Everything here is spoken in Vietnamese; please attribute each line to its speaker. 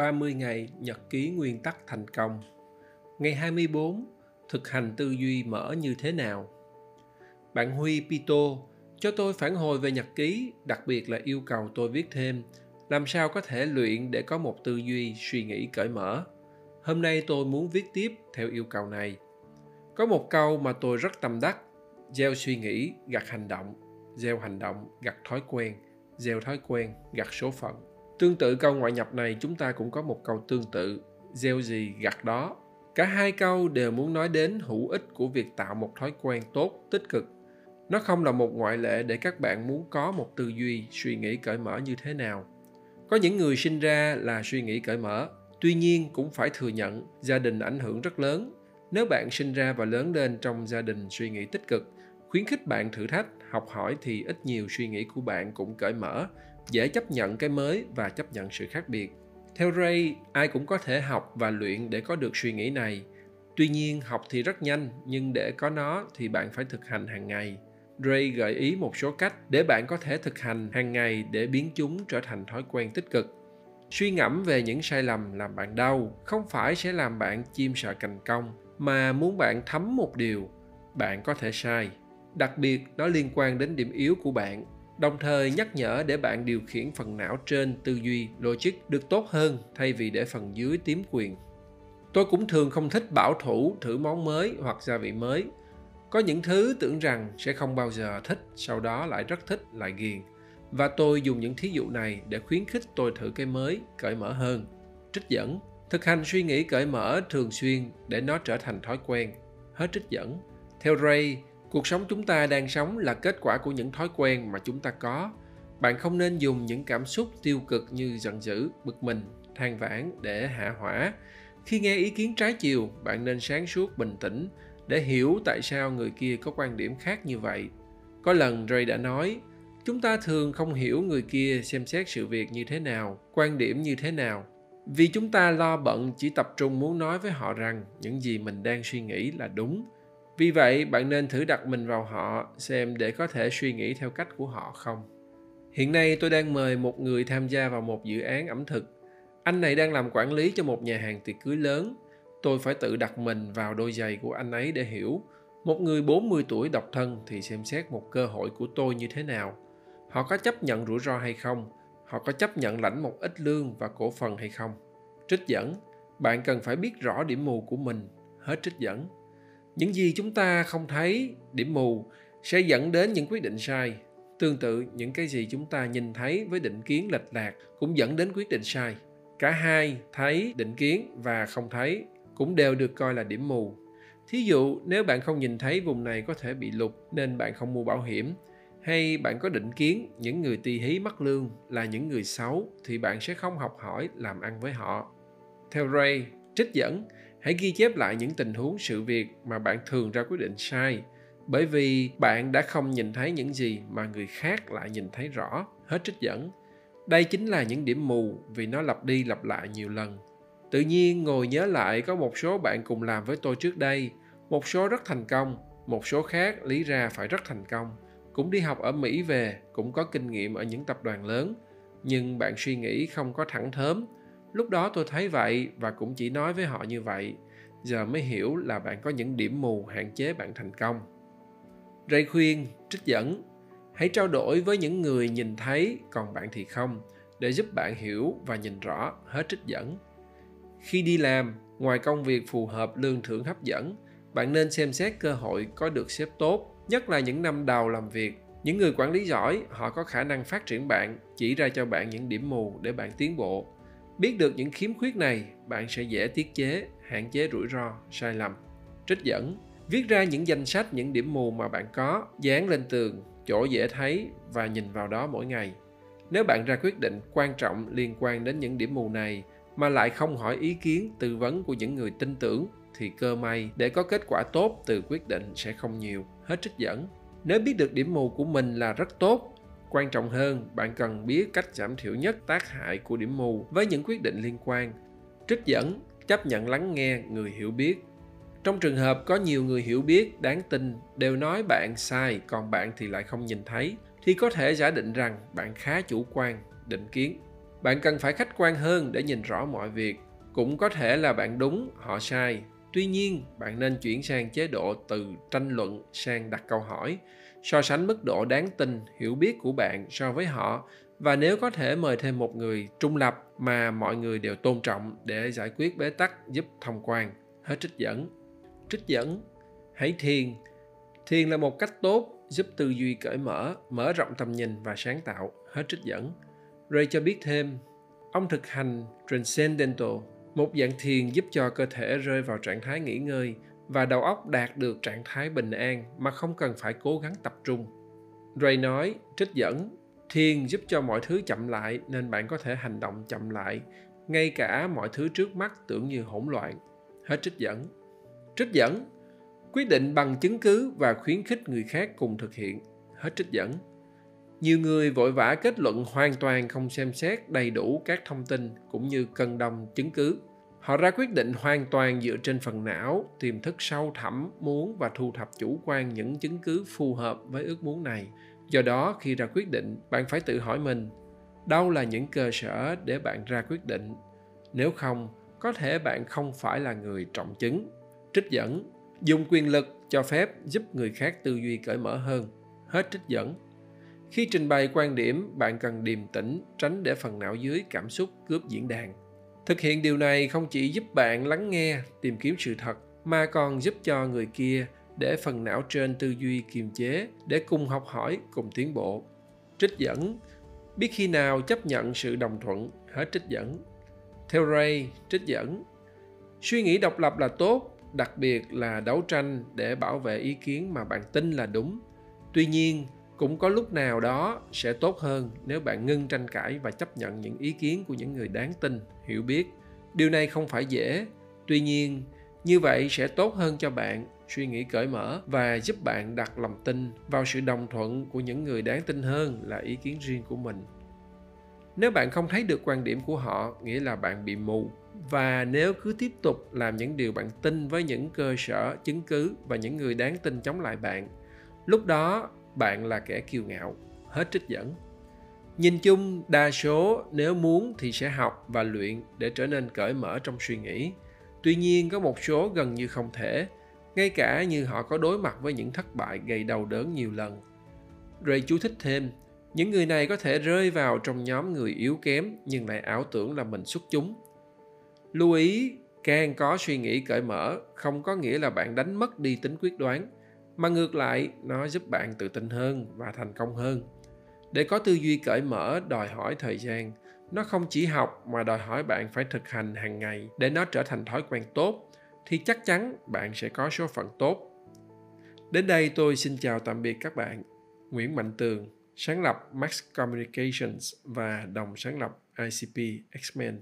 Speaker 1: 30 ngày nhật ký nguyên tắc thành công. Ngày 24, thực hành tư duy mở như thế nào? Bạn Huy Pito cho tôi phản hồi về nhật ký, đặc biệt là yêu cầu tôi viết thêm làm sao có thể luyện để có một tư duy suy nghĩ cởi mở. Hôm nay tôi muốn viết tiếp theo yêu cầu này. Có một câu mà tôi rất tâm đắc, gieo suy nghĩ gặt hành động, gieo hành động gặt thói quen, gieo thói quen gặt số phận. Tương tự câu ngoại nhập này chúng ta cũng có một câu tương tự, gieo gì gặt đó. Cả hai câu đều muốn nói đến hữu ích của việc tạo một thói quen tốt, tích cực. Nó không là một ngoại lệ để các bạn muốn có một tư duy, suy nghĩ cởi mở như thế nào. Có những người sinh ra là suy nghĩ cởi mở, tuy nhiên cũng phải thừa nhận gia đình ảnh hưởng rất lớn. Nếu bạn sinh ra và lớn lên trong gia đình suy nghĩ tích cực, khuyến khích bạn thử thách, học hỏi thì ít nhiều suy nghĩ của bạn cũng cởi mở dễ chấp nhận cái mới và chấp nhận sự khác biệt. Theo ray, ai cũng có thể học và luyện để có được suy nghĩ này. Tuy nhiên, học thì rất nhanh, nhưng để có nó thì bạn phải thực hành hàng ngày. Ray gợi ý một số cách để bạn có thể thực hành hàng ngày để biến chúng trở thành thói quen tích cực. Suy ngẫm về những sai lầm làm bạn đau không phải sẽ làm bạn chim sợ cành công mà muốn bạn thấm một điều, bạn có thể sai. Đặc biệt, nó liên quan đến điểm yếu của bạn đồng thời nhắc nhở để bạn điều khiển phần não trên tư duy logic được tốt hơn thay vì để phần dưới tiếm quyền. Tôi cũng thường không thích bảo thủ thử món mới hoặc gia vị mới. Có những thứ tưởng rằng sẽ không bao giờ thích, sau đó lại rất thích, lại ghiền. Và tôi dùng những thí dụ này để khuyến khích tôi thử cái mới, cởi mở hơn. Trích dẫn. Thực hành suy nghĩ cởi mở thường xuyên để nó trở thành thói quen. Hết trích dẫn. Theo ray cuộc sống chúng ta đang sống là kết quả của những thói quen mà chúng ta có. Bạn không nên dùng những cảm xúc tiêu cực như giận dữ, bực mình, than vãn để hạ hỏa. Khi nghe ý kiến trái chiều, bạn nên sáng suốt, bình tĩnh để hiểu tại sao người kia có quan điểm khác như vậy. Có lần ray đã nói, chúng ta thường không hiểu người kia xem xét sự việc như thế nào, quan điểm như thế nào. Vì chúng ta lo bận chỉ tập trung muốn nói với họ rằng những gì mình đang suy nghĩ là đúng vì vậy bạn nên thử đặt mình vào họ xem để có thể suy nghĩ theo cách của họ không hiện nay tôi đang mời một người tham gia vào một dự án ẩm thực anh này đang làm quản lý cho một nhà hàng tiệc cưới lớn tôi phải tự đặt mình vào đôi giày của anh ấy để hiểu một người 40 tuổi độc thân thì xem xét một cơ hội của tôi như thế nào. Họ có chấp nhận rủi ro hay không? Họ có chấp nhận lãnh một ít lương và cổ phần hay không? Trích dẫn, bạn cần phải biết rõ điểm mù của mình. Hết trích dẫn những gì chúng ta không thấy, điểm mù, sẽ dẫn đến những quyết định sai. Tương tự, những cái gì chúng ta nhìn thấy với định kiến lệch lạc cũng dẫn đến quyết định sai. Cả hai thấy, định kiến và không thấy cũng đều được coi là điểm mù. Thí dụ, nếu bạn không nhìn thấy vùng này có thể bị lục nên bạn không mua bảo hiểm, hay bạn có định kiến những người tỳ hí mắc lương là những người xấu thì bạn sẽ không học hỏi làm ăn với họ. Theo ray, trích dẫn hãy ghi chép lại những tình huống sự việc mà bạn thường ra quyết định sai, bởi vì bạn đã không nhìn thấy những gì mà người khác lại nhìn thấy rõ. Hết trích dẫn. Đây chính là những điểm mù vì nó lặp đi lặp lại nhiều lần. Tự nhiên ngồi nhớ lại có một số bạn cùng làm với tôi trước đây, một số rất thành công, một số khác lý ra phải rất thành công. Cũng đi học ở mỹ về, cũng có kinh nghiệm ở những tập đoàn lớn, nhưng bạn suy nghĩ không có thẳng thớm lúc đó tôi thấy vậy và cũng chỉ nói với họ như vậy. Giờ mới hiểu là bạn có những điểm mù hạn chế bạn thành công. Ray khuyên trích dẫn, hãy trao đổi với những người nhìn thấy, còn bạn thì không, để giúp bạn hiểu và nhìn rõ, hết trích dẫn. Khi đi làm, ngoài công việc phù hợp lương thưởng hấp dẫn, bạn nên xem xét cơ hội có được sếp tốt, nhất là những năm đầu làm việc. Những người quản lý giỏi, họ có khả năng phát triển bạn, chỉ ra cho bạn những điểm mù để bạn tiến bộ biết được những khiếm khuyết này, bạn sẽ dễ tiết chế, hạn chế rủi ro, sai lầm. Trích dẫn, viết ra những danh sách, những điểm mù mà bạn có, dán lên tường, chỗ dễ thấy và nhìn vào đó mỗi ngày. Nếu bạn ra quyết định quan trọng liên quan đến những điểm mù này mà lại không hỏi ý kiến, tư vấn của những người tin tưởng, thì cơ may để có kết quả tốt từ quyết định sẽ không nhiều. Hết trích dẫn. Nếu biết được điểm mù của mình là rất tốt quan trọng hơn, bạn cần biết cách giảm thiểu nhất tác hại của điểm mù với những quyết định liên quan. Trích dẫn, chấp nhận lắng nghe người hiểu biết. Trong trường hợp có nhiều người hiểu biết, đáng tin, đều nói bạn sai, còn bạn thì lại không nhìn thấy, thì có thể giả định rằng bạn khá chủ quan, định kiến. Bạn cần phải khách quan hơn để nhìn rõ mọi việc. Cũng có thể là bạn đúng, họ sai. Tuy nhiên, bạn nên chuyển sang chế độ từ tranh luận sang đặt câu hỏi so sánh mức độ đáng tin, hiểu biết của bạn so với họ. Và nếu có thể mời thêm một người trung lập mà mọi người đều tôn trọng để giải quyết bế tắc giúp thông quan. Hết trích dẫn. Trích dẫn. Hãy thiền. Thiền là một cách tốt giúp tư duy cởi mở mở rộng tầm nhìn và sáng tạo. Hết trích dẫn. Ray cho biết thêm, ông thực hành transcendental. Một dạng thiền giúp cho cơ thể rơi vào trạng thái nghỉ ngơi và đầu óc đạt được trạng thái bình an mà không cần phải cố gắng tập trung. Ray nói, trích dẫn, thiền giúp cho mọi thứ chậm lại nên bạn có thể hành động chậm lại, ngay cả mọi thứ trước mắt tưởng như hỗn loạn. Hết trích dẫn. Trích dẫn, quyết định bằng chứng cứ và khuyến khích người khác cùng thực hiện. Hết trích dẫn. Nhiều người vội vã kết luận hoàn toàn không xem xét đầy đủ các thông tin cũng như cân đồng chứng cứ họ ra quyết định hoàn toàn dựa trên phần não, tiềm thức sâu thẳm, muốn và thu thập chủ quan những chứng cứ phù hợp với ước muốn này. Do đó, khi ra quyết định, bạn phải tự hỏi mình, đâu là những cơ sở để bạn ra quyết định? Nếu không, có thể bạn không phải là người trọng chứng. Trích dẫn, dùng quyền lực cho phép giúp người khác tư duy cởi mở hơn. Hết trích dẫn. Khi trình bày quan điểm, bạn cần điềm tĩnh, tránh để phần não dưới cảm xúc cướp diễn đàn thực hiện điều này không chỉ giúp bạn lắng nghe, tìm kiếm sự thật, mà còn giúp cho người kia để phần não trên tư duy kiềm chế để cùng học hỏi, cùng tiến bộ. Trích dẫn. Biết khi nào chấp nhận sự đồng thuận, hết trích dẫn. Theo ray, trích dẫn. Suy nghĩ độc lập là tốt, đặc biệt là đấu tranh để bảo vệ ý kiến mà bạn tin là đúng. Tuy nhiên cũng có lúc nào đó sẽ tốt hơn nếu bạn ngưng tranh cãi và chấp nhận những ý kiến của những người đáng tin, hiểu biết. Điều này không phải dễ. Tuy nhiên, như vậy sẽ tốt hơn cho bạn suy nghĩ cởi mở và giúp bạn đặt lòng tin vào sự đồng thuận của những người đáng tin hơn là ý kiến riêng của mình. Nếu bạn không thấy được quan điểm của họ, nghĩa là bạn bị mù. Và nếu cứ tiếp tục làm những điều bạn tin với những cơ sở chứng cứ và những người đáng tin chống lại bạn, lúc đó bạn là kẻ kiêu ngạo, hết trích dẫn. Nhìn chung, đa số nếu muốn thì sẽ học và luyện để trở nên cởi mở trong suy nghĩ. Tuy nhiên, có một số gần như không thể, ngay cả như họ có đối mặt với những thất bại gây đau đớn nhiều lần. Ray chú thích thêm, những người này có thể rơi vào trong nhóm người yếu kém nhưng lại ảo tưởng là mình xuất chúng. Lưu ý, càng có suy nghĩ cởi mở, không có nghĩa là bạn đánh mất đi tính quyết đoán mà ngược lại, nó giúp bạn tự tin hơn và thành công hơn. Để có tư duy cởi mở, đòi hỏi thời gian. Nó không chỉ học mà đòi hỏi bạn phải thực hành hàng ngày. Để nó trở thành thói quen tốt, thì chắc chắn bạn sẽ có số phận tốt. Đến đây tôi xin chào tạm biệt các bạn. Nguyễn mạnh tường, sáng lập max communications và đồng sáng lập icp x-men.